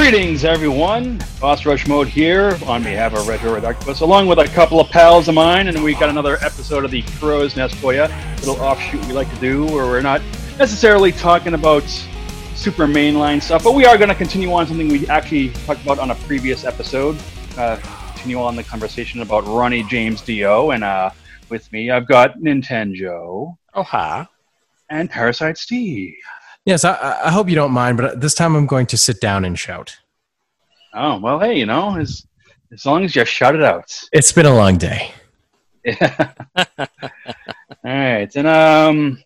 Greetings, everyone. Boss Rush Mode here on behalf of Retro Reductibus, along with a couple of pals of mine, and we got another episode of the Crow's Nest for you. Little offshoot we like to do, where we're not necessarily talking about super mainline stuff, but we are going to continue on something we actually talked about on a previous episode. Uh, continue on the conversation about Ronnie James Dio, and uh, with me I've got Nintendo Oh, hi. and Parasite Steve. Yes, I, I hope you don't mind, but this time I'm going to sit down and shout. Oh well, hey, you know, as as long as you shout it out. It's been a long day. Yeah. All right, and um,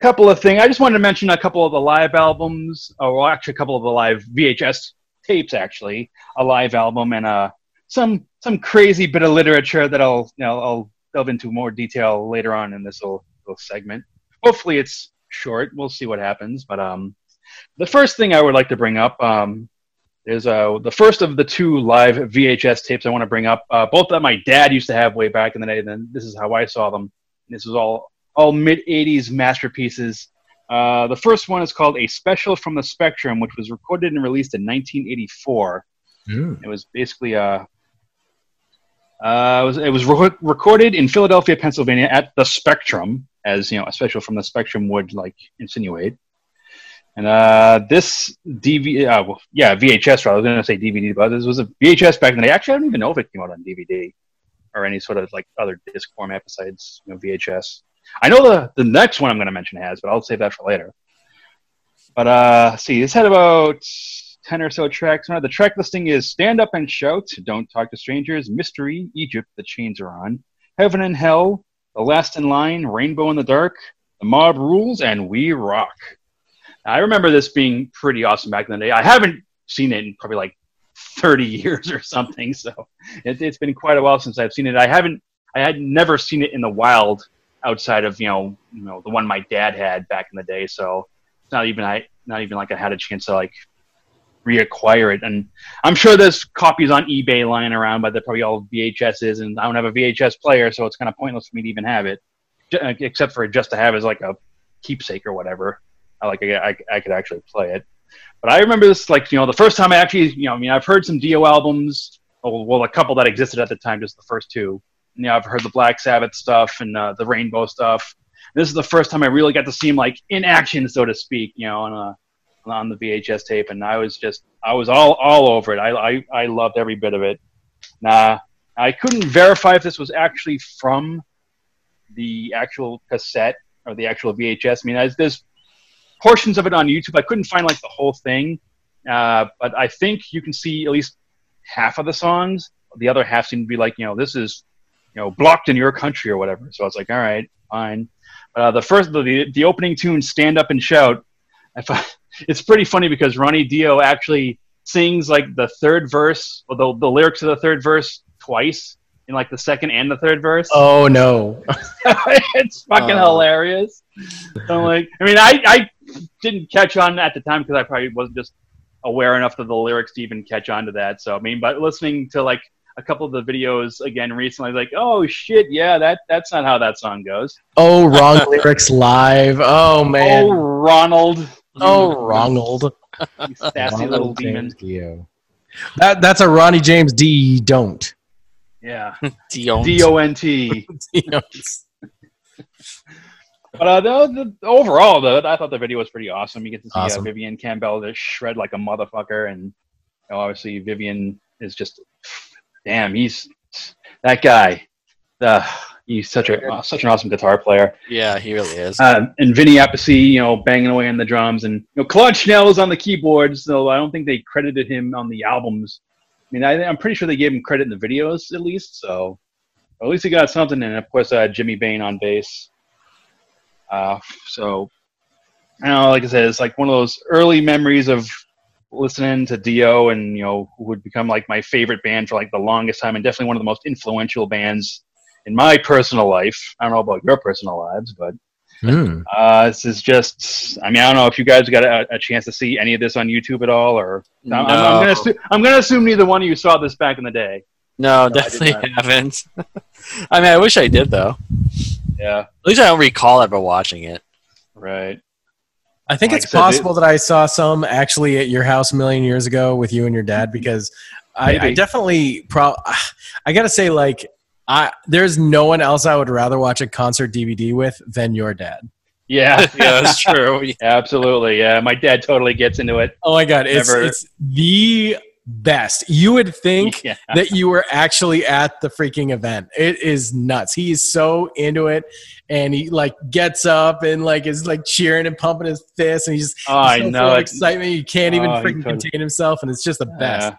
couple of things. I just wanted to mention a couple of the live albums, or actually, a couple of the live VHS tapes. Actually, a live album and uh, some some crazy bit of literature that I'll you know I'll delve into more detail later on in this little, little segment. Hopefully, it's short. We'll see what happens. But um, the first thing I would like to bring up um, is uh, the first of the two live VHS tapes I want to bring up. Uh, both that my dad used to have way back in the day. Then this is how I saw them. This was all all mid '80s masterpieces. Uh, the first one is called "A Special from the Spectrum," which was recorded and released in 1984. It was basically a uh, it was, it was re- recorded in Philadelphia, Pennsylvania, at the Spectrum, as you know, a special from the Spectrum would like insinuate. And uh, this DVD, uh, well, yeah, VHS. Rather, I was going to say DVD, but this was a VHS back in the day. Actually, I don't even know if it came out on DVD or any sort of like other disc format besides you know, VHS. I know the the next one I'm going to mention has, but I'll save that for later. But uh, see, this had about ten or so tracks. Now, the track listing is "Stand Up and Shout," "Don't Talk to Strangers," "Mystery," "Egypt," "The Chains Are On," "Heaven and Hell," "The Last in Line," "Rainbow in the Dark," "The Mob Rules," and "We Rock." I remember this being pretty awesome back in the day. I haven't seen it in probably like 30 years or something, so it, it's been quite a while since I've seen it. I haven't, I had never seen it in the wild outside of you know, you know, the one my dad had back in the day. So it's not even I, not even like I had a chance to like reacquire it. And I'm sure there's copies on eBay lying around, but they're probably all VHSs, and I don't have a VHS player, so it's kind of pointless for me to even have it, except for just to have as like a keepsake or whatever. I like I, I, could actually play it. But I remember this like you know the first time I actually you know I mean I've heard some Dio albums, well, well a couple that existed at the time, just the first two. And, you know I've heard the Black Sabbath stuff and uh, the Rainbow stuff. This is the first time I really got to see him like in action, so to speak. You know on a on the VHS tape, and I was just I was all all over it. I I, I loved every bit of it. Nah, I couldn't verify if this was actually from the actual cassette or the actual VHS. I mean, there's, there's portions of it on YouTube. I couldn't find like the whole thing, uh, but I think you can see at least half of the songs. The other half seem to be like you know this is you know blocked in your country or whatever. So I was like, all right, fine. Uh, the first the the opening tune, "Stand Up and Shout," I it's pretty funny because Ronnie Dio actually sings like the third verse, or the, the lyrics of the third verse twice in like the second and the third verse. Oh no! it's fucking Oh. hilarious. So I'm like, I mean, I, I didn't catch on at the time because I probably wasn't just aware enough of the lyrics to even catch on to that. So I mean, but listening to like a couple of the videos again recently, like, oh shit, yeah, that that's not how that song goes. Oh, wrong lyrics live. Oh man. Oh, Ronald. Oh, Ronald. You sassy little demon. Dio. That that's a Ronnie James D. Don't. Yeah. Dion. D O N T. But uh, the, the, overall, though, I thought the video was pretty awesome. You get to see uh, Vivian Campbell just shred like a motherfucker, and you know, obviously Vivian is just damn. He's that guy. Uh, he's such a uh, such an awesome guitar player. Yeah, he really is. Uh, and Vinny Appice, you know, banging away on the drums, and you know, Claude Schnell is on the keyboards. So I don't think they credited him on the albums. I mean, I, I'm pretty sure they gave him credit in the videos at least. So at least he got something. And of course, uh, Jimmy Bain on bass. Uh, so I don't know, like I said, it's like one of those early memories of listening to Dio, and you know, who would become like my favorite band for like the longest time, and definitely one of the most influential bands in my personal life. I don't know about your personal lives, but Hmm. uh, this is just. I mean, I don't know if you guys got a, a chance to see any of this on YouTube at all, or I'm, I'm, I'm gonna assume, I'm gonna assume neither one of you saw this back in the day. no, I did definitely not. haven't. I mean, I wish I did though. Yeah, At least I don't recall ever watching it. right. I think Like it's I said, possible that I saw some actually at your house a million years ago with you and your dad because I, I definitely pro. I gotta say, like, I there's no one else I would rather watch a concert DVD with than your dad. Yeah, yeah, that's true. Yeah, absolutely. Yeah, my dad totally gets into it. Oh my god, it's it's the best. You would think Yeah. that you were actually at the freaking event. It is nuts. He is so into it, and he like gets up and like is like cheering and pumping his fists, and he's just Oh, I so full know excitement. You can't even Oh, freaking totally- contain himself, and it's just the best.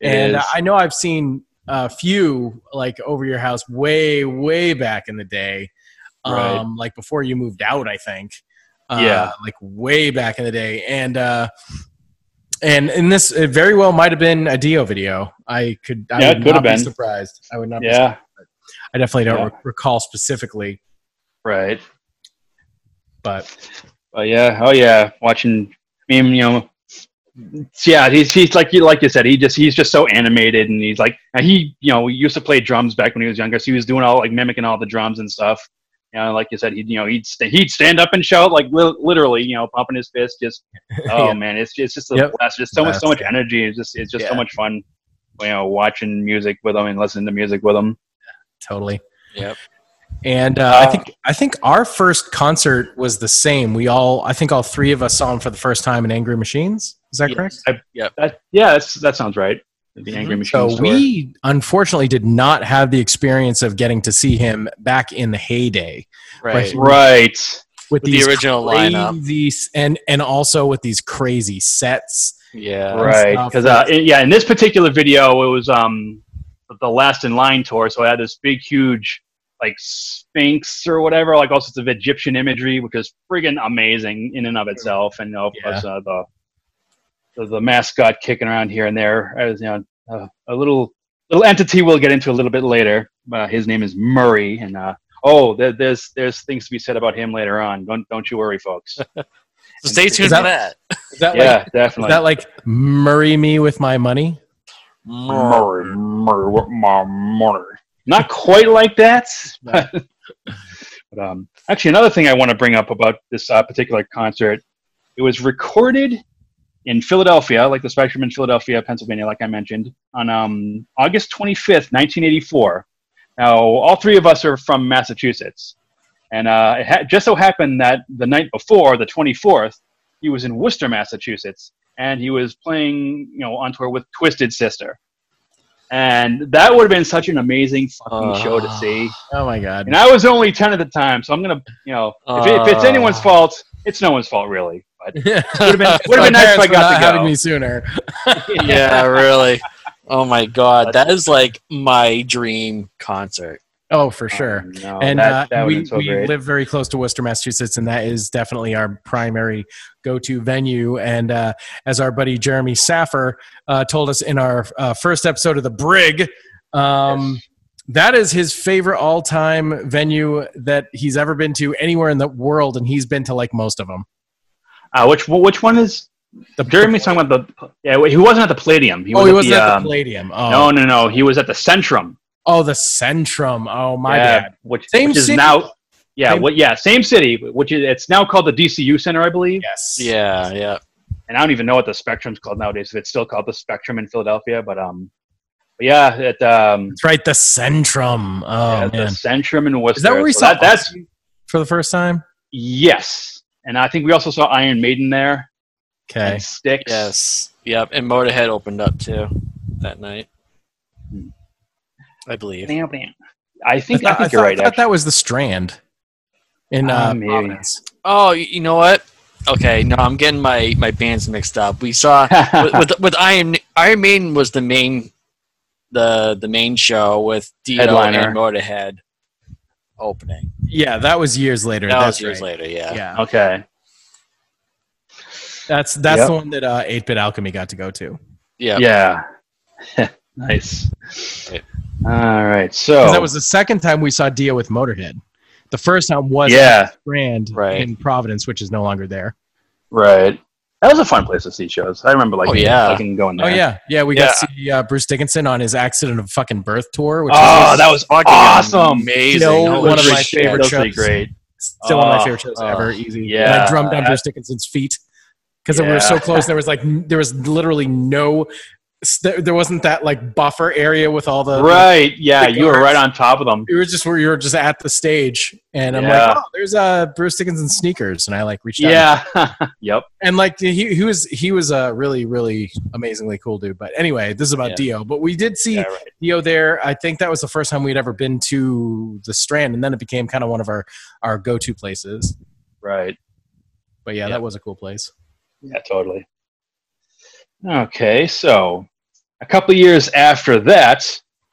Yeah, and is. I know I've seen a few like over your house way, way back in the day, um, Right. like before you moved out, I think. Uh, Yeah. like way back in the day, and uh, and in this it very well might have been a Dio video. I could, I Yeah, would not be been. surprised. I would not. Be yeah, I definitely don't Yeah. re- recall specifically, right. but But yeah, oh yeah, watching me and you know, yeah, he's he's like you like you said, he just he's just so animated, and he's like and he you know used to play drums back when he was younger, so he was doing all like mimicking all the drums and stuff. You know, like you said, he'd you know he'd st- he'd stand up and shout like li- literally, you know, pumping his fist. Just oh Yeah. man, it's it's just a Yep. blast. Just so much so much energy. It's just it's just so much fun. You know, watching music with him and listening to music with him. totally. Yep. And uh, I Uh, think I think our first concert was the same. We all I think all three of us saw him for the first time in Angry Machines. Is that Yes. correct? That yeah, that's, that sounds right. The Angry Mhm. Machine. So store. we unfortunately did not have the experience of getting to see him back in the heyday Right. right. with, With the these original lineup. crazy s- and and also with these crazy sets. Yeah. right because uh, yeah in this particular video it was um the last in line tour so I had this big huge like sphinx or whatever like all sorts of egyptian imagery which is friggin' amazing in and of itself and you know, of Yeah. course uh, the, the the mascot kicking around here and there as you know uh, a little little entity we'll get into a little bit later uh, his name is murray and uh oh there, there's there's things to be said about him later on don't don't you worry folks So stay tuned that- for that. Is that yeah like is that like murray me with my money? Murray, Murray, my Murray. Not quite like that. But, but, um, actually, another thing I want to bring up about this uh, particular concert, it was recorded in Philadelphia, like the Spectrum in Philadelphia, Pennsylvania, like I mentioned, on um, August 25th, 1984. Now, all three of us are from Massachusetts. And uh, it ha- just so happened that the night before, the 24th, he was in Worcester, Massachusetts, and he was playing, you know, on tour with Twisted Sister. And that would have been such an amazing fucking show to Ah. see. Oh my god. And I was only 10 at the time, so I'm going to, you know, if, it, if it's Ah. anyone's fault, it's no one's fault, really. But would would have been, would have been nice if I got to having go. me sooner. yeah, really. Oh my god, that is like my dream concert. Oh, for sure. Um, no, and that, uh, that would we, so we live very close to Worcester, Massachusetts, and that is definitely our primary go-to venue. And uh, as our buddy Jeremy Saffer uh, told us in our uh, first episode of the Brig, um, Yes. that is his favorite all-time venue that he's ever been to anywhere in the world, and he's been to like most of them. Uh, which which one is The Jeremy's talking about the? Yeah, he wasn't at the Palladium. He oh, was he at wasn't the, at um, the Palladium. Oh, No, no, no. He was at the Centrum. oh, the Centrum. Oh, my yeah, bad. Which, Same which is city? now. Yeah, Same- what? Yeah, same city. Which is it's now called the DCU Center, I believe. Yes. Yeah, yeah. And I don't even know what the Spectrum's called nowadays. If it's still called the Spectrum in Philadelphia, but um, but yeah, it um, That's right. The Centrum. Oh yeah, the. Centrum in Worcester. Is that where we So saw that, that's for the first time? yes, and I think we also saw Iron Maiden there Okay. and Styx. Yes. Yep. And Motorhead opened up too that night. Hmm. I believe. I think I, thought, think you're thought- right. I thought Actually. that was the Strand in uh, maybe. Providence. Oh, you know what? Okay, no, I'm getting my, my bands mixed up. We saw with, with with Iron Iron Maiden was the main the the main show with Dio Headliner. and Motorhead opening. Yeah, that was years later. That that's was years right. later. Yeah. Yeah, okay. that's that's Yep. the one that uh, Eight Bit Alchemy got to go to. Yeah. Yeah. nice. Right. All right. So that was the second time we saw Dio with Motorhead. The first time was yeah, at Strand Right. in Providence, which is no longer there. right. That was a fun place to see shows. I remember like Oh, yeah. liking going there. Oh yeah, yeah. We Yeah. got to see uh, Bruce Dickinson on his accident of fucking birth tour, which Oh, was that was Fucking awesome. Amazing. You know, one of my shit. favorite shows. great. Still one of my Oh, favorite shows oh, ever. Easy. yeah. And I drummed on Bruce Dickinson's feet because we were so close. There was like there was literally no. There there wasn't that like buffer area with all the right. Yeah, the you were right on top of them. It was just where you were just at the stage, and I'm Yeah. like, oh, there's uh Bruce Dickinson sneakers, and I like reached out. Yeah. yep. and like he he was he was a really really amazingly cool dude. But anyway, this is about Yeah. Dio. But we did see Yeah, right. Dio there. I think that was the first time we'd ever been to the Strand, and then it became kind of one of our our go to places. Right. But yeah, Yeah. that was a cool place. Yeah, totally. Okay, so a couple years after that,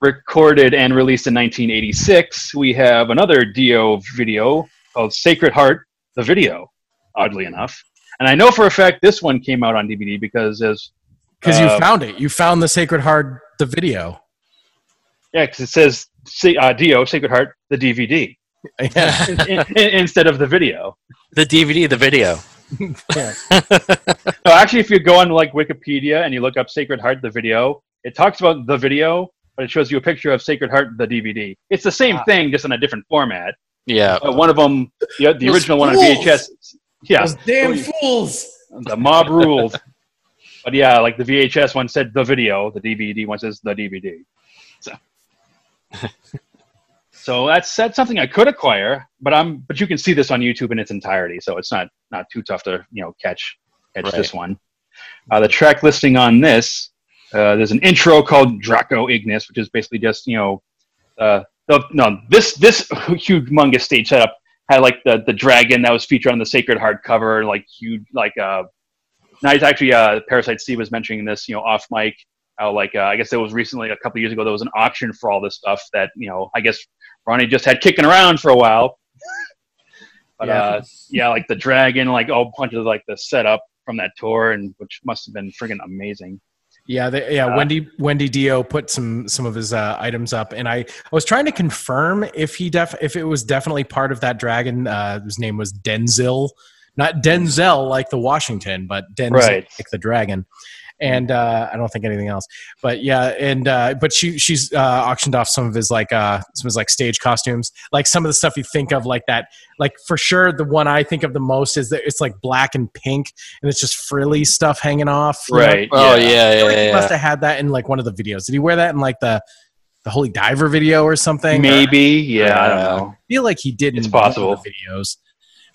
recorded and released in 1986, we have another Dio video called Sacred Heart, the video, oddly enough. And I know for a fact this one came out on DVD because as Because you Uh, found it, you found the Sacred Heart, the video. yeah, because it says uh, Dio Sacred Heart, the DVD, Yeah. in, in- instead of the video. The DVD, the video. yeah. No, actually, if you go on like Wikipedia and you look up Sacred Heart, the video, it talks about the video, but it shows you a picture of Sacred Heart, the DVD. It's the same Ah. thing, just in a different format. Yeah. Uh, one of them, the, the Those original one on! VHS, yeah, Those damn fools. the mob ruled. But yeah, like the VHS one said the video, the DVD one says the DVD. So, so that's that's something I could acquire, but I'm but you can see this on YouTube in its entirety, so it's not not too tough to you know catch catch Right. this one. Uh, the track listing on this, uh, there's an intro called Draco Ignis, which is basically just you know, uh, the, no this this huge, humongous stage setup had like the the dragon that was featured on the Sacred Heart cover, like huge like uh now he's actually uh Parasite Steve was mentioning this, you know, off mic. How like uh, I guess it was recently a couple years ago there was an auction for all this stuff that you know I guess Ronnie just had kicking around for a while. But Yeah. uh yeah, like the dragon, like a bunch of like the setup from that tour, and which must have been friggin' amazing. Yeah, they, yeah. Uh, Wendy Wendy Dio put some some of his uh, items up, and I, I was trying to confirm if he def if it was definitely part of that dragon. Uh, whose name was Denzil, not Denzel like the Washington, but Denzel Right. like the dragon. And uh, I don't think anything else, but yeah, and uh, but she she's uh, auctioned off some of his like uh, some of his like stage costumes, like some of the stuff you think of like that. Like for sure, the one I think of the most is that it's like black and pink, and it's just frilly stuff hanging off. you know? Right. Oh yeah. yeah, I yeah, feel like he yeah. must have had that in like one of the videos. Did he wear that in like the the Holy Diver video or something? Maybe. Or- Yeah, I don't know. I feel like he did in It's one of possible. the videos.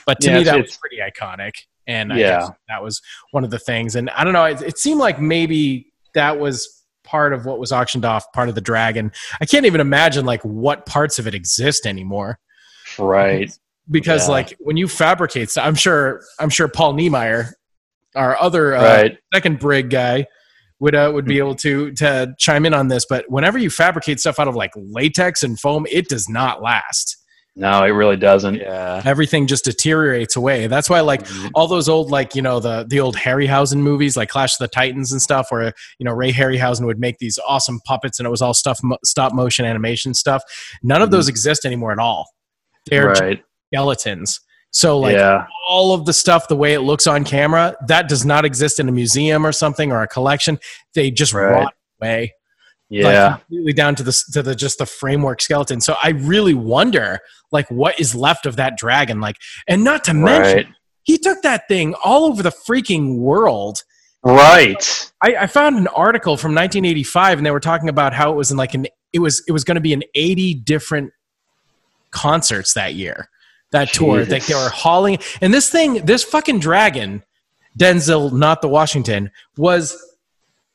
But to Yeah, me, that was pretty iconic, and I Yeah. guess that was one of the things. And I don't know, it, it seemed like maybe that was part of what was auctioned off, part of the dragon. I can't even imagine like what parts of it exist anymore Right. because Yeah. like when you fabricate stuff, I'm sure I'm sure Paul Niemeyer, our other uh, Right. second brig guy would uh, would be able to to chime in on this. But whenever you fabricate stuff out of like latex and foam, it does not last. No, it really doesn't. Yeah. Everything just deteriorates away. That's why like Mhm. all those old like you know the the old Harryhausen movies like Clash of the Titans and stuff, where you know Ray Harryhausen would make these awesome puppets and it was all stuff stop motion animation stuff. None of those exist anymore at all. They're right. skeletons. So like yeah. all of the stuff the way it looks on camera that does not exist in a museum or something or a collection they just Right. rot away like, Yeah. completely down to the to the just the framework skeleton so i really wonder like what is left of that dragon like and not to mention Right. he took that thing all over the freaking world Right. I, I found an article from 1985 and they were talking about how it was in like an it was it was going to be in 80 different concerts that year that tour like they were hauling and this thing this fucking dragon denzel not the washington was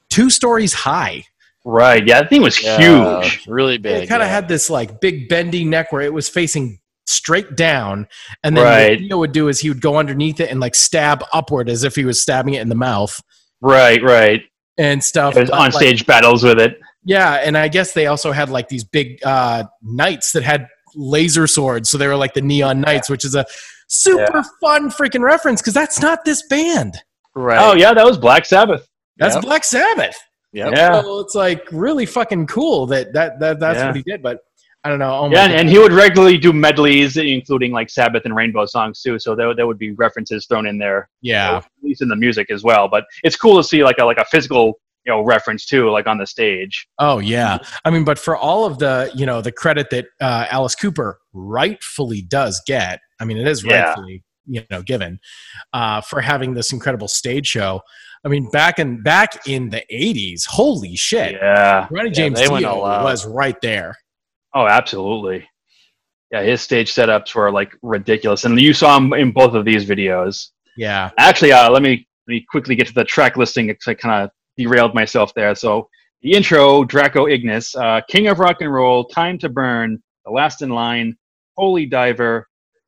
two stories high Right. Yeah, that thing was Yeah, huge. Really big. it kind of yeah. had this like big bendy neck where it was facing straight down and then Right. what Dio would do is he would go underneath it and like stab upward as if he was stabbing it in the mouth Right, right. and stuff There's But, on like, stage battles with it. Yeah, and I guess they also had like these big uh, knights that had laser swords, so they were like the neon knights, which is a super fun freaking reference because that's not this band. right. Oh yeah, that was Black Sabbath. That's Yep. Black Sabbath. Yep. Yeah. So it's like really fucking cool that that, that that's Yeah. what he did. But I don't know. Oh Yeah, and, God. and he would regularly do medleys, including like Sabbath and Rainbow songs too. So there, there would be references thrown in there, yeah, at least in the music as well. But it's cool to see like a like a physical you know reference too, like on the stage. Oh yeah, I mean, but for all of the you know the credit that uh, Alice Cooper rightfully does get, I mean, it is Yeah. rightfully you know given uh, for having this incredible stage show. I mean, back in back in the '80s, holy shit, Yeah. Ronnie James went Dio was right there. Oh, absolutely. Yeah, his stage setups were like ridiculous, and you saw him in both of these videos. Yeah, Actually, uh, let me let me quickly get to the track listing because I kind of derailed myself there. So the intro: Draco Ignis, uh, King of Rock and Roll, Time to Burn, The Last in Line, Holy Diver,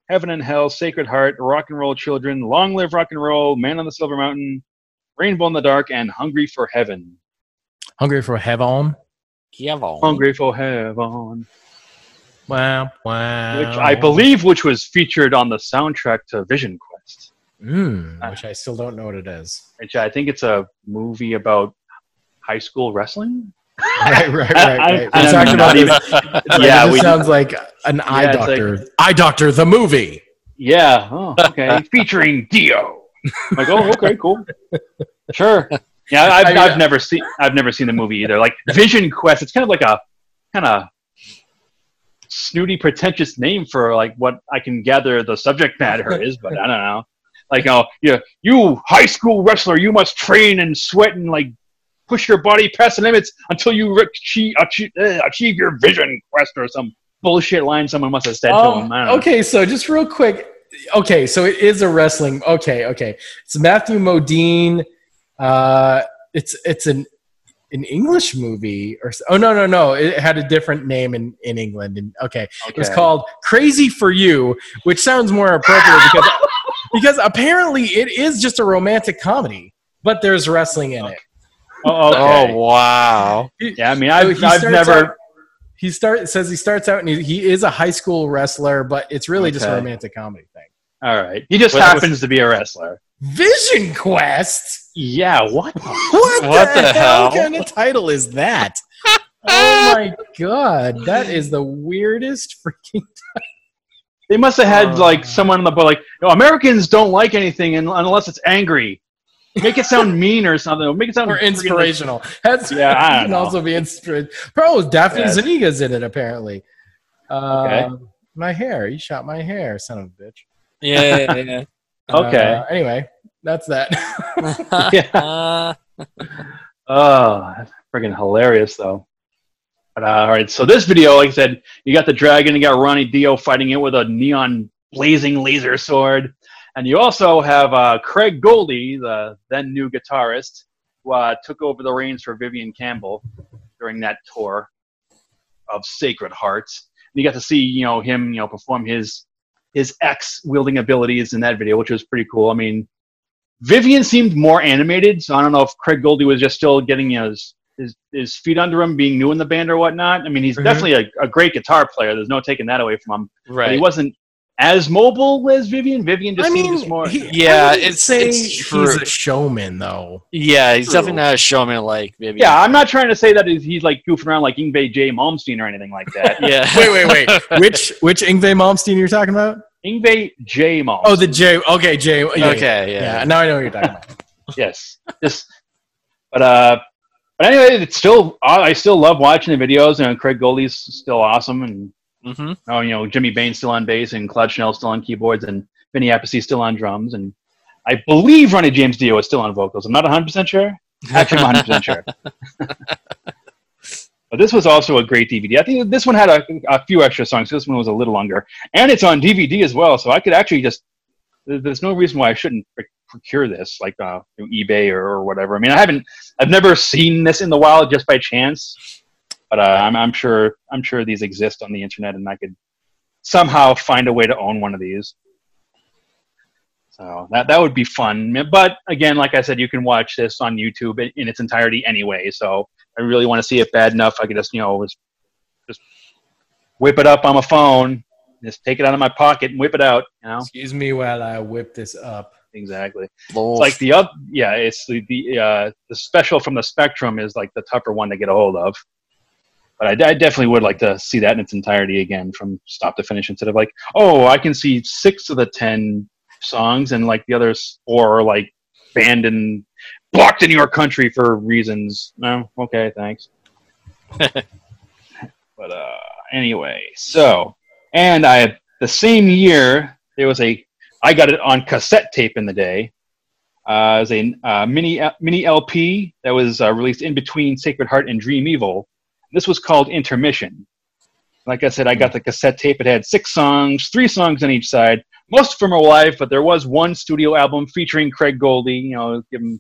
Heaven and Hell, Sacred Heart, Rock and Roll Children, Long Live Rock and Roll, Man on the Silver Mountain, Rainbow in the Dark, and Hungry for Heaven. hungry for heaven. Kevin. Hungry for Heaven, Wow, wow. which I believe which was featured on the soundtrack to Vision Quest. Mm, which I still don't know what it is. Which I think it's a movie about high school wrestling. right, right, right. I- right. I'm We about even- this. Like- Yeah, this we- sounds like an eye Yeah, it's like- doctor. eye doctor, the movie. Yeah. Oh, okay. Featuring Dio. I'm like, oh, okay, cool. Sure. Yeah, I've, I've never seen I've never seen the movie either. Like Vision Quest, it's kind of like a kind of snooty, pretentious name for like what I can gather the subject matter is, but I don't know. Like, oh, yeah, you high school wrestler, you must train and sweat and like push your body past the limits until you achieve, achieve, uh, achieve your vision quest or some bullshit line someone must have said to Oh, him. I don't know. okay, so just real quick. Okay, so it is a wrestling. Okay, okay. It's Matthew Modine. Uh, it's it's an an English movie or oh no no no it had a different name in in England and okay it was called Crazy for You which sounds more appropriate because because apparently it is just a romantic comedy but there's wrestling in it. Oh, okay. Oh wow. Yeah, I mean, I've, he I've never. out- he start says he starts out and he, he is a high school wrestler, but it's really just a romantic comedy thing. All right, he just Well, that was- happens to be a wrestler. Vision Quest. Yeah, what? What, What the, the hell, hell? kind of title is that? oh my god, that is the weirdest freaking. They must have had Uh. like someone on the boat, like, no, Americans don't like anything unless it's angry. Make it sound mean or something. Make it sound Or freaking, like- inspirational. That's Yeah, I don't can know. also be inspirational. Bro, Daphne Yes. Zuniga's in it apparently. Uh, Okay. My hair. You shot my hair, son of a bitch. Yeah. yeah, yeah. Okay. Uh, anyway, that's that. Uh, Oh, that's freaking hilarious though. But, uh, all right, so this video, like I said, you got the dragon, you got Ronnie Dio fighting it with a neon blazing laser sword, and you also have uh, Craig Goldy, the then new guitarist, who uh, took over the reins for Vivian Campbell during that tour of Sacred Hearts. And you got to see, you know, him, you know, perform his his X wielding abilities in that video, which was pretty cool. I mean, Vivian seemed more animated, so I don't know if Craig Goldy was just still getting his his, his feet under him, being new in the band or whatnot. I mean, he's Mhm. definitely a, a great guitar player. There's no taking that away from him. But he wasn't as mobile as Vivian. Vivian just I seemed mean, just more. he- Yeah, I wouldn't it's- say it's he's a showman though. Yeah, he's True. definitely not a showman like maybe. yeah, I'm not trying to say that he's, he's like goofing around like Yngwie J. Malmsteen or anything like that. Yeah. Wait, wait, wait. which which Yngwie Malmsteen you're talking about? Yngwie J. Malmsteen. Oh, the J. Okay, J. Yeah, yeah, okay. Yeah. Yeah. now I know what you're talking about. yes. Just, but uh, but anyway, it's still I I still love watching the videos, and Craig Goldy's still awesome, and hmm oh, you know, Jimmy Bain's still on bass, and Claude Schnell still on keyboards, and Vinny Appice still on drums, and I believe Ronnie James Dio is still on vocals. I'm not 100 percent sure. Actually, I'm 100 percent sure. But this was also a great DVD. I think this one had a, a few extra songs. This one was a little longer, and it's on DVD as well. So I could actually just. There's no reason why I shouldn't procure this, like uh, eBay or, or whatever. I mean, I haven't, I've never seen this in the wild just by chance, but uh, I'm, I'm sure, I'm sure these exist on the internet, and I could somehow find a way to own one of these. So that that would be fun. But again, like I said, you can watch this on YouTube in, in its entirety anyway. So I really want to see it bad enough. I could just you know just, just whip it up on my phone, just take it out of my pocket and whip it out. You know Excuse me while I whip this up. exactly. It's like the up, yeah. It's the the uh, the special from the Spectrum is like the tougher one to get a hold of. But I, I definitely would like to see that in its entirety again, from stop to finish, instead of like, oh, I can see six of the ten songs, and like the others four are like banned in blocked in your country for reasons. No, okay, thanks. but uh, anyway, so and I the same year there was a I got it on cassette tape in the day. Uh, as a uh, mini mini LP that was uh, released in between Sacred Heart and Dream Evil. This was called Intermission. Like I said, I got the cassette tape. It had six songs, three songs on each side. Most of them are live, but there was one studio album featuring Craig Goldy. You know, giving,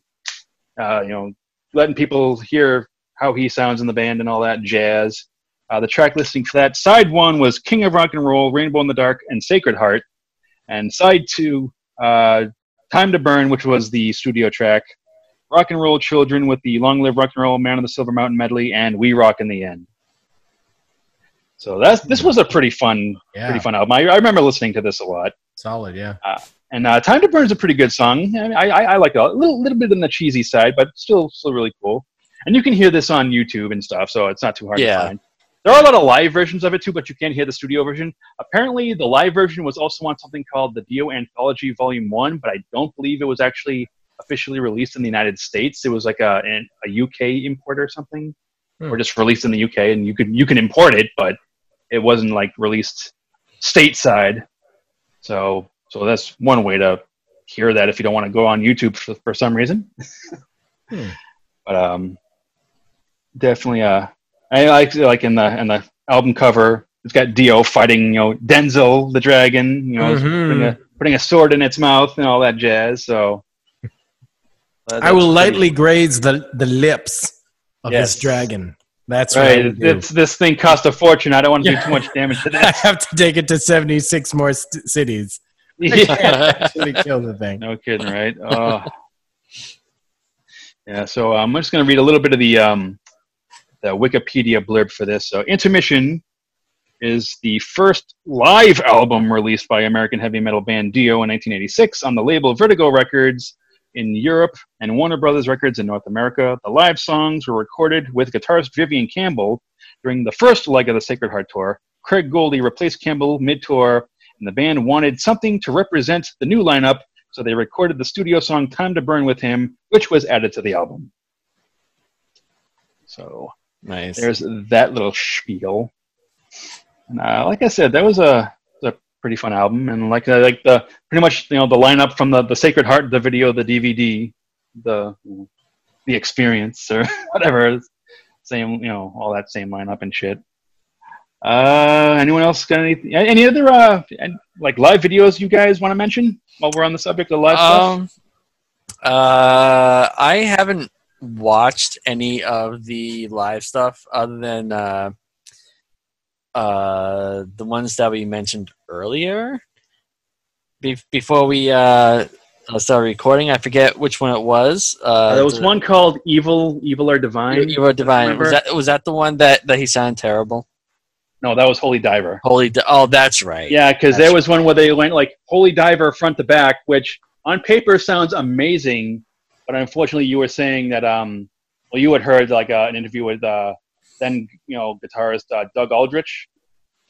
uh, you know, letting people hear how he sounds in the band and all that jazz. Uh, the track listing for that side one was King of Rock and Roll, Rainbow in the Dark, and Sacred Heart, and side two, uh, Time to Burn, which was the studio track, Rock and Roll Children with the Long Live Rock and Roll, Man of the Silver Mountain medley, and We Rock in the End. So that's this was a pretty fun, Yeah. pretty fun album. I, I remember listening to this a lot. Solid, yeah. And uh, "Time to Burn" is a pretty good song. I, I, I like it a little, little bit on the cheesy side, but still, still really cool. And you can hear this on YouTube and stuff, so it's not too hard Yeah. to find. There are a lot of live versions of it too, but you can't hear the studio version. Apparently, the live version was also on something called the Dio Anthology Volume One, but I don't believe it was actually officially released in the United States. It was like a an, a UK import or something, Hmm. or just released in the UK, and you could you can import it, but it wasn't like released stateside. So so that's one way to hear that if you don't want to go on YouTube for, for some reason. Hmm. But um, definitely uh, I like like in the in the album cover, it's got Dio fighting you know Denzel the dragon, you know, Mhm. putting, a, putting a sword in its mouth and all that jazz. So that- I will that's pretty- lightly graze the, the lips of Yes. this dragon. That's Right, would do. this this thing cost a fortune. I don't want to Yeah. do too much damage to that. I have to take it to 76 more st- cities. I yeah. can't actually kill the thing. No kidding, right? Oh. yeah, so um, I'm just going to read a little bit of the um, the Wikipedia blurb for this. So, Intermission is the first live album released by American heavy metal band Dio in 1986 on the label Vertigo Records in Europe and Warner Brothers Records in North America. The live songs were recorded with guitarist Vivian Campbell during the first leg of the Sacred Heart tour. Craig Goldy replaced Campbell mid-tour, and the band wanted something to represent the new lineup so they recorded the studio song Time to Burn with him, which was added to the album. So nice. there's that little spiel. And uh, like I said, that was a, a pretty fun album, and like uh, like the pretty much you know the lineup from the the Sacred Heart, the video, the DVD, the the experience or whatever, same you know all that same lineup and shit. Uh, anyone else got any any other uh like live videos you guys want to mention while we're on the subject of live stuff? Um, uh, I haven't watched any of the live stuff other than uh, uh, the ones that we mentioned earlier. Be- before we uh, started recording, I forget which one it was. Uh, Uh, there was the- one called "Evil, Evil or Divine." You were divine. Was that was that the one that that he sounded terrible? No, that was Holy Diver. Holy! Di- oh, that's right. Yeah, because there was one where they went like Holy Diver front to back, which on paper sounds amazing, but unfortunately, you were saying that um, well, you had heard like uh, an interview with uh, then you know guitarist uh, Doug Aldrich.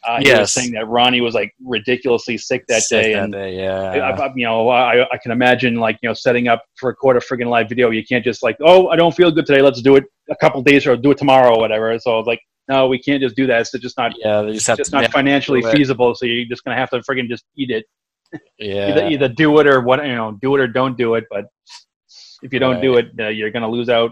Uh, He was saying that Ronnie was like ridiculously sick that Sick day, that and day, I, yeah. I, you know, I, I can imagine like you know setting up for a quarter friggin' live video. You can't just like, oh, I don't feel good today. Let's do it a couple days or do it tomorrow or whatever. So it's like, no, we can't just do that. It's just not yeah, they just have just to not financially feasible. So you're just gonna have to friggin' just eat it. Yeah, Either, either do it or what you know, do it or don't do it. But if you don't do it, uh, you're gonna lose out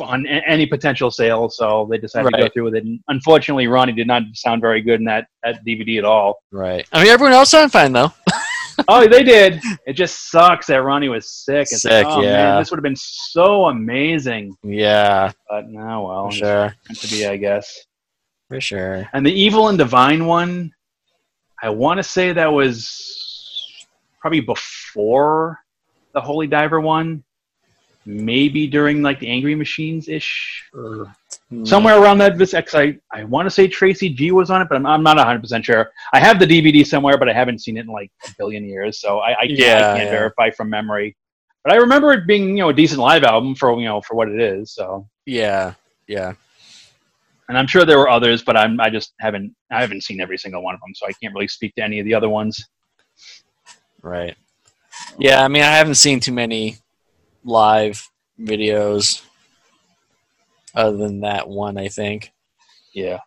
on a- any potential sale. So they decided to go through with it. And unfortunately, Ronnie did not sound very good in that that DVD at all. right. I mean, everyone else sounded fine though. oh, they did. It just sucks that Ronnie was sick. It's Sick, like, oh, yeah. Man, this would have been so amazing. Yeah, But no, well, for sure, to be, I guess. for sure. And the evil and divine one, I want to say that was probably before the Holy Diver one. Maybe during like the Angry Machines ish, or Hmm. somewhere around that. This I I want to say Tracy G was on it, but I'm, I'm not 100 percent sure. I have the DVD somewhere, but I haven't seen it in like a billion years, so I, I can't, Yeah, I can't yeah. verify from memory. But I remember it being you know a decent live album for you know for what it is. So, Yeah, yeah. and I'm sure there were others, but I'm I just haven't I haven't seen every single one of them, so I can't really speak to any of the other ones. Right. Yeah, I mean, I haven't seen too many live videos other than that one. I think. Yeah.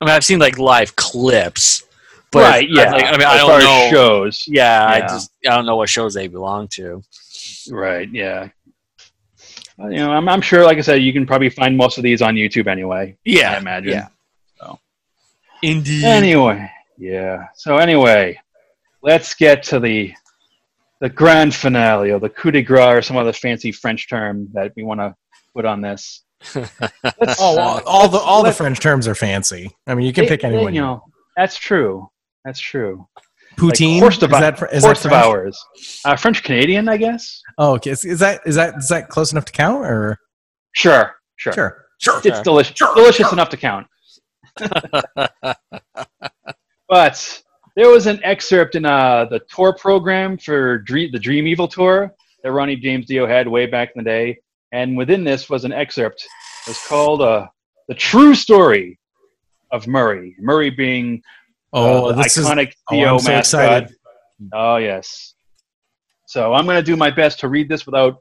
I mean, I've seen like live clips, but right. Yeah. like- I mean, as I don't know. shows. Yeah, I just I don't know what shows they belong to. Right. Yeah. You know, I'm, I'm sure, like I said, you can probably find most of these on YouTube anyway. Yeah, I imagine. yeah. So. Indeed. Anyway, yeah. So anyway, let's get to the the grand finale or the coup de grace or some other fancy French term that we want to put on this. Let's- Oh, all, all the all the French terms are fancy. I mean, you can they- pick they- anyone. You know, that's true. That's true. Poutine Like horse is devour- that fr- is horse that French? devours. Uh, French Canadian, I guess. Oh, okay. Is, is that is that is that close enough to count or Sure. Sure. sure? Sure. It's delicious. delicious enough to count. But there was an excerpt in uh, the tour program for Dream, the Dream Evil tour that Ronnie James Dio had way back in the day, and within this was an excerpt. It was called uh, "The True Story of Murray." Murray being Oh, uh, the this is iconic oh, I'm so mascot. excited. Oh yes. So I'm going to do my best to read this without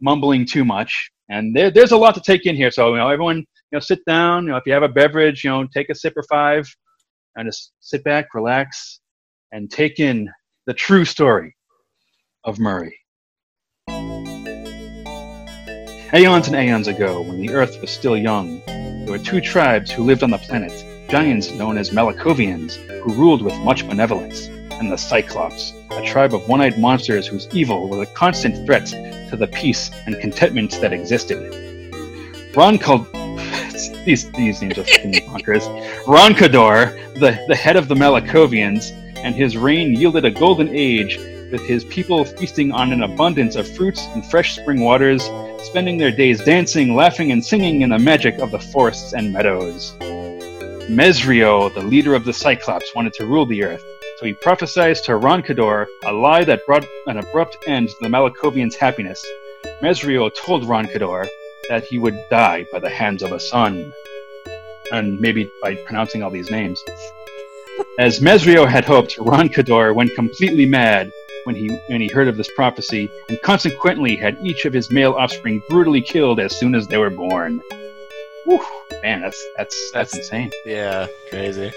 mumbling too much. And there, there's a lot to take in here. So you know, everyone, you know, sit down. You know, if you have a beverage, you know, take a sip or five, and just sit back, relax, and take in the true story of Murray. Aeons and aeons ago, when the Earth was still young, there were two tribes who lived on the planet, giants known as Malakovians, who ruled with much benevolence, and the Cyclops, a tribe of one-eyed monsters whose evil was a constant threat to the peace and contentment that existed. Ron called these these names are fucking bonkers. Ronkador, the, the head of the Malakovians, and his reign yielded a golden age, with his people feasting on an abundance of fruits and fresh spring waters, spending their days dancing, laughing, and singing in the magic of the forests and meadows. Mesrio, the leader of the Cyclops, wanted to rule the earth, so he prophesied to Ronkador a lie that brought an abrupt end to the Malakovians' happiness. Mesrio told Ronkador that he would die by the hands of a son. And maybe by pronouncing all these names. As Mesrio had hoped, Ronkador went completely mad when he when he heard of this prophecy, and consequently had each of his male offspring brutally killed as soon as they were born. Whew, man, that's that's that's insane. yeah, crazy.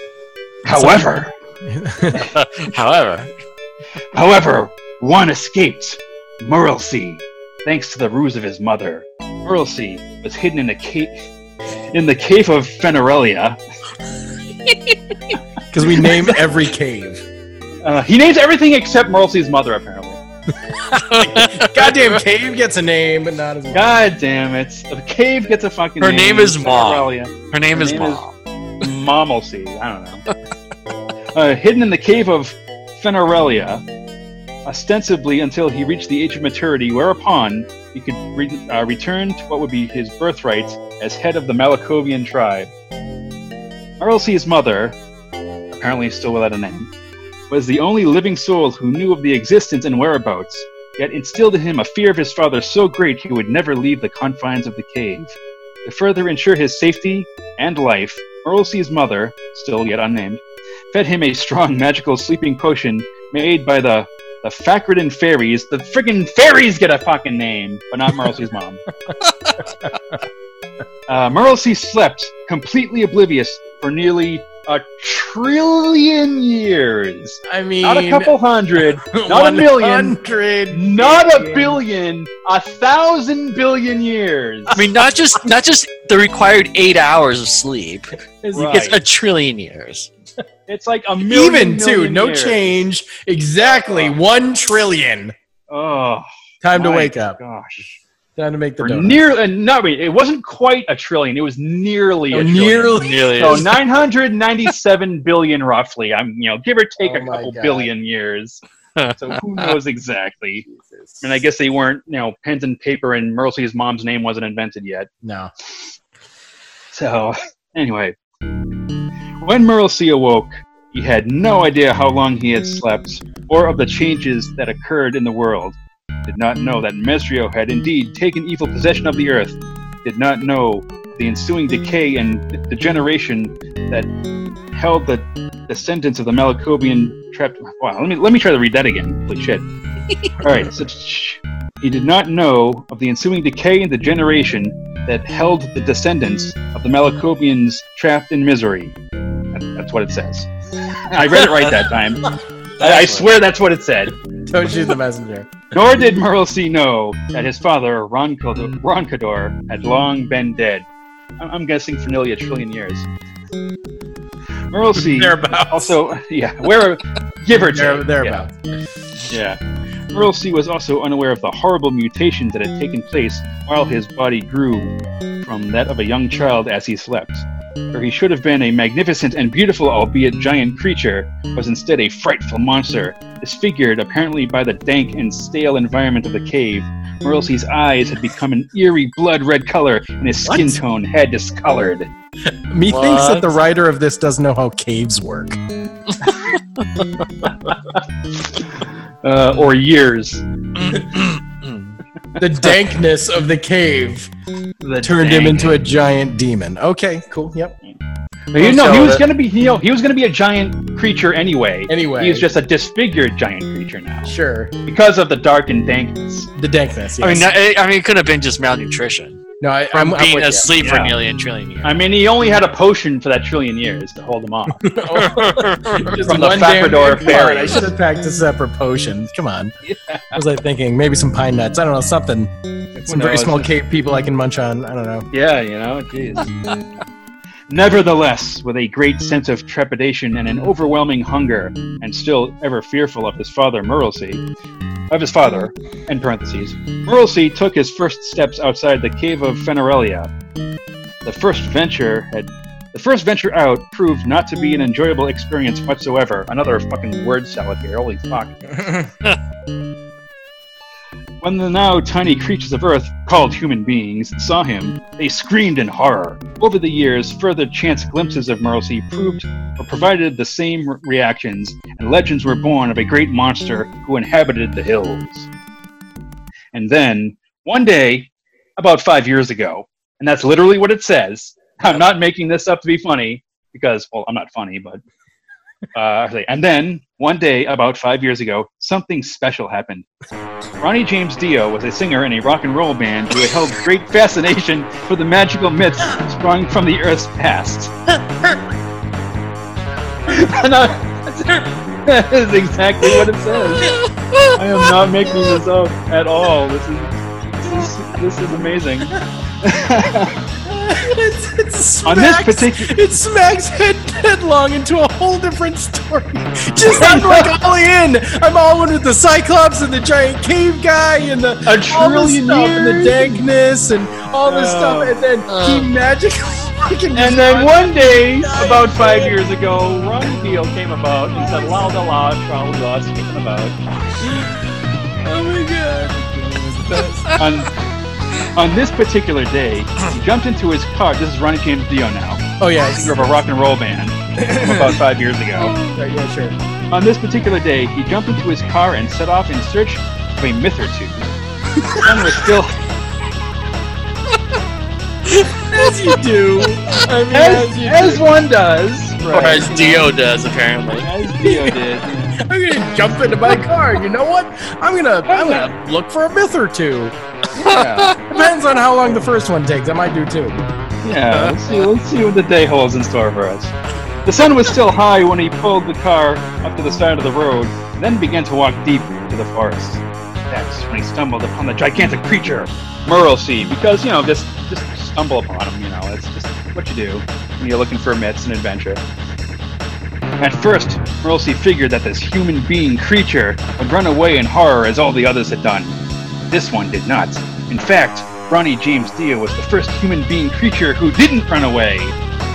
However, However, However, one escaped. Murlcy, thanks to the ruse of his mother. Murlcy was hidden in a cave in the cave of Fenerelia. Because we name every cave. Uh, he names everything except Murlcy's mother, apparently. Goddamn cave gets a name, but not as well. God damn it! The cave gets a fucking. Name. Her name, name is Mom. Fenerelia. her name Her is name is- Mom. Mommelcy. I don't know. uh, hidden in the cave of Fenerelia, ostensibly until he reached the age of maturity, whereupon he could re- uh, return to what would be his birthright as head of the Malakovian tribe. Merlcy's mother, apparently still without a name, was the only living soul who knew of the existence and whereabouts, yet instilled in him a fear of his father so great he would never leave the confines of the cave. To further ensure his safety and life, Merlcy's mother, still yet unnamed, fed him a strong magical sleeping potion made by the the Fakridin fairies. The friggin' fairies get a fucking name, but not Merlcy's mom. uh, Merlcy slept, completely oblivious, for nearly a trillion years. I mean, Not a couple hundred, not a million, not a billion. a thousand billion years. I mean, not just not just the required eight hours of sleep. Right. It's a trillion years. It's like a million. Even too, million no years. change. Exactly Oh. one trillion. Oh, Time to wake up. Gosh. Time to make the Or donut. near, uh, not wait, it wasn't quite a trillion. It was nearly Oh, a trillion. nearly. Nearly. So 997 billion, roughly. I'm, you know, give or take Oh a couple God. billion years. So who knows exactly? And I guess they weren't, you know, pens and paper, and Mercy's mom's name wasn't invented yet. No. So, anyway, when Mercy awoke, he had no idea how long he had slept or of the changes that occurred in the world. Did not know that Mesrio had indeed taken evil possession of the earth. Did not know the ensuing decay and degeneration that held the descendants of the Malakovian trapped. Wow, let me let me try to read that again. Holy shit! All right, so shh. He did not know of the ensuing decay and degeneration that held the descendants of the Malacopians trapped in misery. That's what it says. I read it right that time. I, I swear that's what it said. Don't shoot the messenger. Nor did Merlcy know that his father, Roncador, Roncador, had long been dead. I'm, I'm guessing for nearly a trillion years. Merlcy Thereabouts. also, yeah, where, give or There, take. thereabouts. Yeah. yeah. Merlcy was also unaware of the horrible mutations that had taken place while his body grew from that of a young child as he slept. Where he should have been a magnificent and beautiful, albeit giant creature, was instead a frightful monster, disfigured apparently by the dank and stale environment of the cave. Merlcy's eyes had become an eerie blood red color, and his skin What? tone had discolored. Methinks that the writer of this doesn't know how caves work. Uh, or years. The dankness of the cave The turned him into a giant demon. Okay, cool. Yep. But you know, So he was that- gonna be he, he was gonna be a giant creature anyway. Anyway. he's just a disfigured giant creature now Sure. because of the dark and dankness. The dankness. Yes. I mean, that- I mean, it could have been just malnutrition no, I, from I'm, I'm being with you. asleep for nearly a trillion years. I mean, he only had a potion for that trillion years to hold him off. Just From the one damn Fafardor thing. Come on, I should have packed a separate potion. Come on. What was I thinking? Maybe some pine nuts. I don't know. Something. Some very knows? small cave people I can munch on. I don't know. yeah, you know, jeez. Nevertheless, with a great sense of trepidation and an overwhelming hunger, and still ever fearful of his father Merlcy, of his father, in parentheses, Merlcy took his first steps outside the cave of Fenerelia. The first venture had the first venture out proved not to be an enjoyable experience whatsoever. Another fucking word salad here. Holy fuck. When the now tiny creatures of Earth, called human beings, saw him, they screamed in horror. Over the years, further chance glimpses of Mercy proved or provided the same reactions, and legends were born of a great monster who inhabited the hills. And then, one day, about five years ago, and that's literally what it says. I'm not making this up to be funny, because, well, I'm not funny, but uh, and then, one day, about five years ago, something special happened. Ronnie James Dio was a singer in a rock and roll band who had held great fascination for the magical myths sprung from the Earth's past. That is exactly what it says. I am not making this up at all. This is this is, this is amazing. it's, it smacks, On this particular- it smacks head headlong into a whole different story. Just I'm like all in. I'm all in with the Cyclops and the giant cave guy and the A all trillion stuff and the dankness and all this Oh. stuff, and then he Uh. magically fucking And then one day, about five years ago, Ronnie Dio came about and said, "La la la, la la, speaking about." Oh my god. on on this particular day, he jumped into his car. This is Ronnie James Dio now, Oh yeah. singer of a rock and roll band from about five years ago. Right, yeah, sure. On this particular day, he jumped into his car and set off in search of a myth or two. The sun was still As you do. I mean, as, as, you as do. one does, or as Dio does, apparently. as Dio did. I'm gonna jump into my car. You know what? I'm gonna I'm gonna look for a myth or two. Yeah, Depends on how long the first one takes. I might do two. yeah. Let's see. Let's see what the day holds in store for us. The sun was still high when he pulled the car up to the side of the road, then began to walk deep into the forest. That's when he stumbled upon the gigantic creature, Merlcy, because, you know, just, just stumble upon him, you know, it's just what you do when you're looking for myths and adventure. At first, Merlcy figured that this human being creature would run away in horror as all the others had done. This one did not. In fact, Ronnie James Dio was the first human being creature who didn't run away.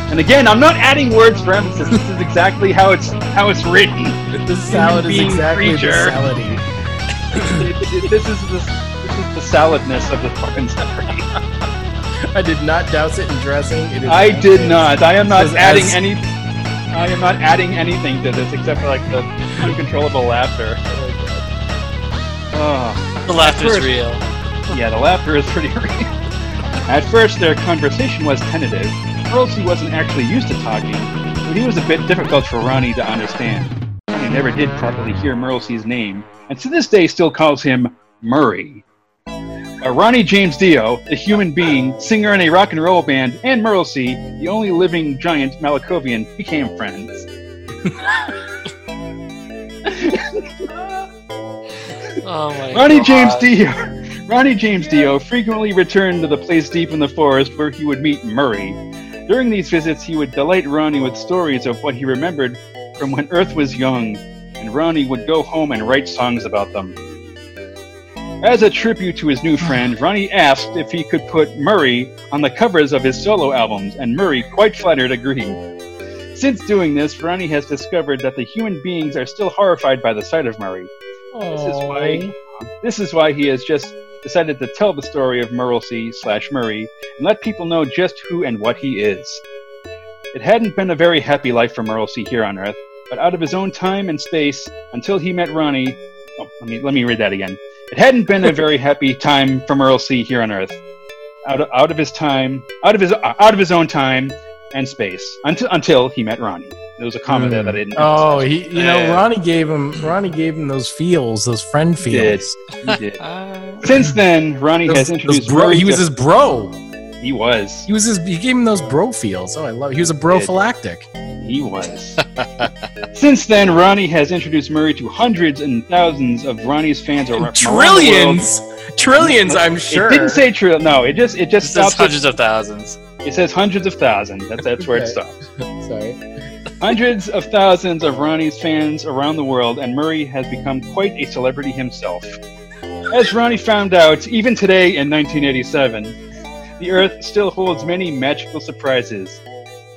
And again, I'm not adding words for emphasis. This is exactly how it's how it's written. The salad is exactly creature. the salady. This is this, this is the saladness of the fucking story. I did not douse it in dressing. I did not. I am not adding as- any. I am not adding anything to this except for like the uncontrollable laughter. Oh. The laughter's First- real. Yeah, the laughter is pretty real. At first, their conversation was tentative. Merlcy wasn't actually used to talking, but he was a bit difficult for Ronnie to understand. Ronnie never did properly hear Merlcy's name, and to this day still calls him Murray. Uh, Ronnie James Dio, a human being, singer in a rock and roll band, and Merle C., the only living giant Malakovian, became friends. Oh my Ronnie God. James Dio. Ronnie James Dio frequently returned to the place deep in the forest where he would meet Murray. During these visits, he would delight Ronnie with stories of what he remembered from when Earth was young, and Ronnie would go home and write songs about them. As a tribute to his new friend, Ronnie asked if he could put Murray on the covers of his solo albums, and Murray, quite flattered, agreed. Since doing this, Ronnie has discovered that the human beings are still horrified by the sight of Murray. This is why this is why he has just decided to tell the story of Murlcy slash Murray and let people know just who and what he is. It hadn't been a very happy life for Murlcy here on Earth, but out of his own time and space until he met Ronnie. Oh, let me let me read that again. It hadn't been a very happy time for C here on Earth. Out of, out of his time, out of his uh, out of his own time and space until until he met Ronnie. There was a comment there that I didn't. Oh, he, you know, Yeah. Ronnie gave him, Ronnie gave him those feels, those friend He did. feels. He did. Ah. Since then, Ronnie Those- has those introduced bro, he was his bro. he was He was his. He gave him those bro feels. Oh, I love. It. He was a prophylactic. He was. Since then, Ronnie has introduced Murray to hundreds and thousands of Ronnie's fans around Trillions, trillions. The world. I'm sure. It didn't say trillion. No, it just it It just says stops. hundreds of thousands. It says hundreds of thousands. That's that's where it stops. Sorry. Hundreds of thousands of Ronnie's fans around the world, and Murray has become quite a celebrity himself. As Ronnie found out, even today in 1987, the Earth still holds many magical surprises.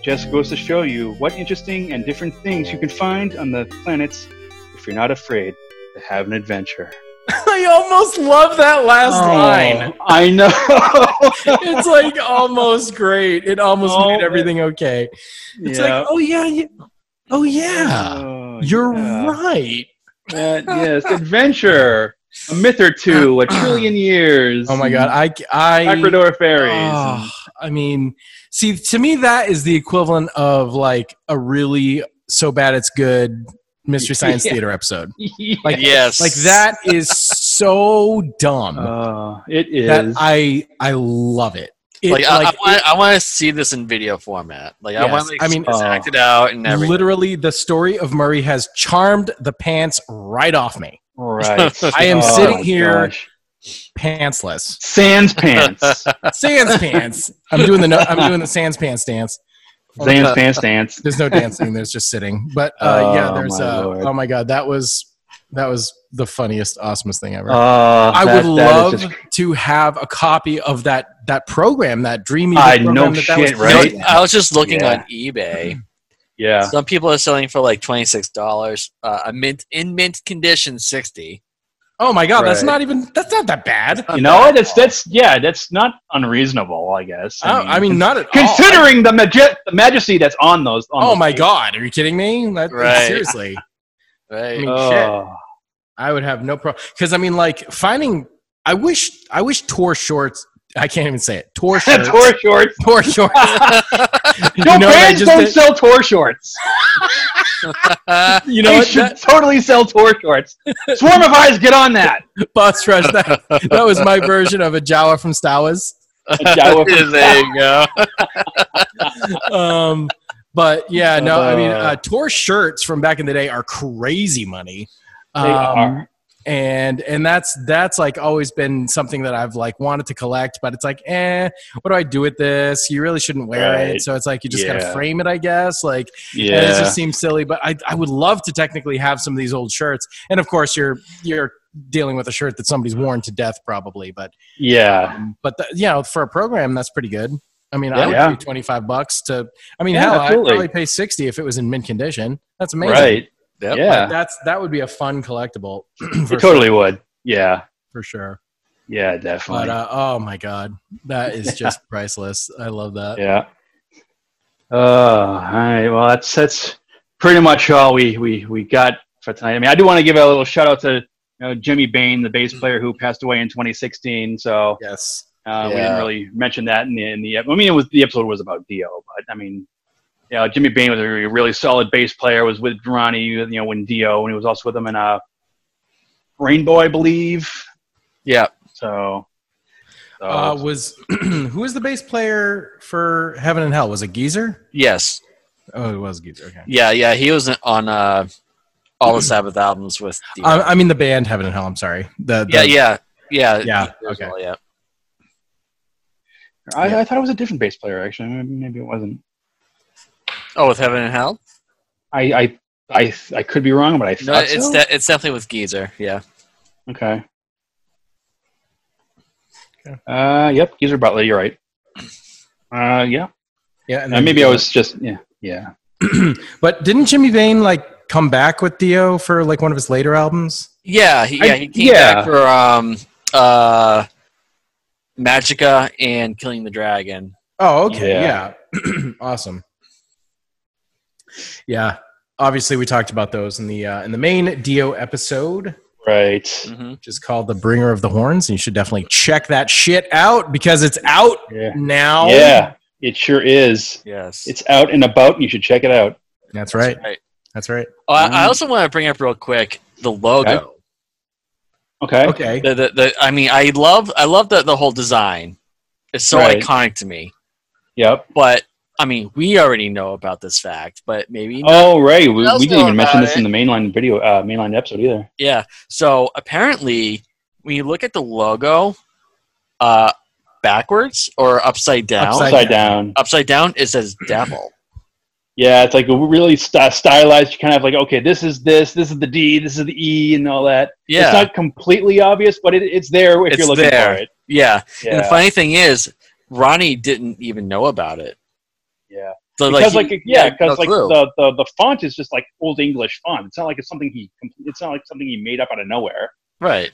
Just goes to show you what interesting and different things you can find on the planets if you're not afraid to have an adventure. I almost love that last line. Oh, I know. It's like almost great. It almost Oh, made everything okay. It's Yeah. like, oh yeah, yeah. oh yeah, Oh, you're yeah. right. Uh, yes, adventure. A myth or two, a trillion years. Oh my god, I I Ecuador fairies. Oh, I mean, see, to me, that is the equivalent of like a really so bad it's good Mystery Science Yeah. Theater episode. Like, Yes. like that is so dumb Oh, it is. that I I love it. It- like, I, like, I, want, I want to see this in video format. Like I want to like, I mean- it's Oh. acted out and everything. literally, the story of Murray has charmed the pants right off me. right. I am Oh, sitting here gosh. Pantsless, Sans pants. sans pants. I'm doing the no, I'm doing the sans pants dance. Sans pants dance. There's no dancing. There's just sitting. But uh, yeah, Oh, there's. my Uh, oh my god, that was that was the funniest, awesomest thing ever. Oh, I that- would that love just- to have a copy of that that program, that dreamy I know that that was shit, You know, right? created. I was just looking Yeah. on eBay. yeah. Some people are selling for like twenty six dollars. Uh, a mint in mint condition sixty. Oh my god, that's not even that's not that bad. You know what? That's that's yeah. That's not unreasonable. I guess. I, I mean, not at all. considering the, magi- the majesty that's on those. On Oh those my pages. god, are you kidding me? That, Right. Seriously, Right. I mean, Oh. I would have no problem because I mean, like finding. I wish I wish tour shorts. I can't even say it. Tour shorts. tour shorts. tour shorts. You No know bands just don't did? sell tour shorts. You know they what? should That, totally sell tour shorts. Swarm of Eyes, get on that. Boss Rush. That, that was my version of a Jawa from Stawas. Jawa from there you go. Um, but yeah, no, I mean, Uh. uh, tour shirts from back in the day are crazy money. They Um, are. And and that's that's like always been something that I've like wanted to collect, but it's like, eh, what do I do with this? You really shouldn't wear it, so it's like you just Yeah. gotta frame it, I guess. Like, and it just seems silly, but I I would love to technically have some of these old shirts, and of course you're you're dealing with a shirt that somebody's worn to death probably, but Yeah. um, but the, you know for a program that's pretty good. I mean, I would Yeah. pay twenty five bucks to. I mean, Yeah, hell, I'd probably pay sixty if it was in mint condition. That's amazing. Right. Yep. Yeah. That's that would be a fun collectible. It for totally would. Yeah. for sure. Yeah, But definitely. uh, oh my god, that is just priceless. I love that. yeah. Uh, all right. Well, that's that's pretty much all we we we got for tonight. I mean, I do want to give a little shout out to you know, Jimmy Bain, the bass player who passed away in 2016. So Yes. uh, we didn't really mention that in the, in the. I mean, it was the episode was about Dio, but I mean, you know, Jimmy Bain was a really, really solid bass player. Was with Ronnie, you know, when Dio, and he was also with them in uh, Rainbow, I believe. Yeah. So, So, Uh, was who was the bass player for Heaven and Hell? Was it Geezer? Yes. Oh, it was Geezer. Okay. Yeah, yeah. He was on uh, all the Sabbath albums with. Dio. I, I mean the band Heaven and Hell. I'm sorry. The, the yeah, yeah, yeah. Yeah, okay. well, yeah. I, I thought it was a different bass player. Actually, maybe, maybe it wasn't. Oh, with Heaven and Hell. I I I, I could be wrong, but I No, thought it's so. de- it's definitely with Geezer. Yeah. okay. Okay. Uh, yep, Geezer Butler. You're right. Uh, yeah. Yeah, and Uh, then- maybe I was just yeah yeah. But didn't Jimmy Bain like come back with Dio for like one of his later albums? Yeah, he, I- yeah, he came yeah. back for um, uh, Magica and Killing the Dragon. Oh, okay. Yeah. Yeah. awesome. Yeah. Obviously, we talked about those in the uh, in the main Dio episode, Right. hmm which is called "The Bringer of the Horns." And you should definitely check that shit out because it's out Yeah. now. Yeah, it sure is. Yes. It's out and about, and you should check it out. that's right. right. That's right. Oh, I, I also want to bring up real quick the logo. Okay. Okay. The, the, the, I mean, I love I love the, the whole design. It's so Right. iconic to me. Yep. But I mean, we already know about this fact, but maybe. Oh, right. We, we didn't even mention this it? in the mainline video, uh, mainline episode either. Yeah. So apparently, when you look at the logo, uh, backwards or upside down, Upside Upside down. upside down, it says devil. Yeah, it's like a really st- stylized. You kind of like, okay, this is this, this is the D, this is the E, and all that. Yeah. It's not completely obvious, but it, it's there if It's you're looking there. for it. yeah. And the funny thing is, Ronnie didn't even know about it. Yeah. So because he- like, yeah because like clue. the, the the font is just like old english font it's not like it's something he it's not like something he made up out of nowhere right.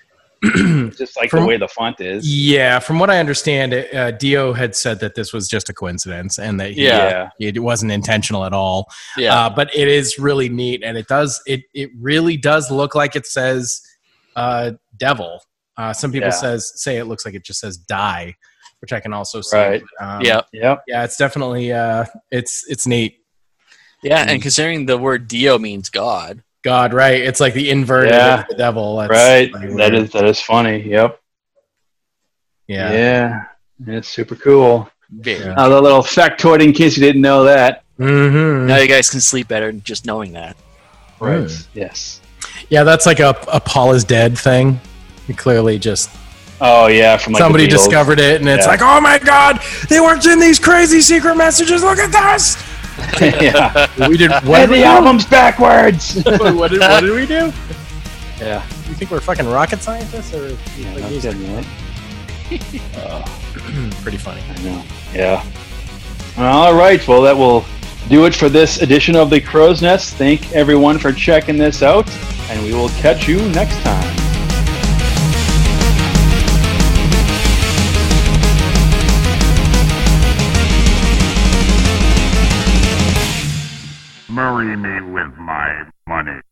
just like From- the way the font is yeah, from what I understand, uh, Dio had said that this was just a coincidence and that he, Yeah. it wasn't intentional at all. Yeah. Uh, but it is really neat, and it does it it really does look like it says uh, "devil." Uh, some people Yeah. says say it looks like it just says "die," which I can also see. Right. Um, yeah. yep yeah, it's definitely uh, it's it's neat. Yeah. Mm. And considering the word Dio means God. God, right? It's like the inverted Yeah. of the devil. That's right like that weird. is that is funny yep yeah. yeah, it's super cool Very. Yeah. uh, the little factoid in case you didn't know that hmm Now you guys can sleep better just knowing that. right Mm. yes Yeah, that's like a, a Paul is dead thing. You clearly just oh yeah from like somebody Beatles. discovered it, and it's Yeah. like, oh my god, they worked in these crazy secret messages. Look at this. yeah We did. what What did the we do? album's backwards what, did, what did we do? yeah You think we're fucking rocket scientists, or yeah like no kidding, right? Uh, pretty funny? I know. Yeah. All right. Well, that will do it for this edition of the Crow's Nest. Thank everyone for checking this out, and we will catch you next time. Marry me with my money.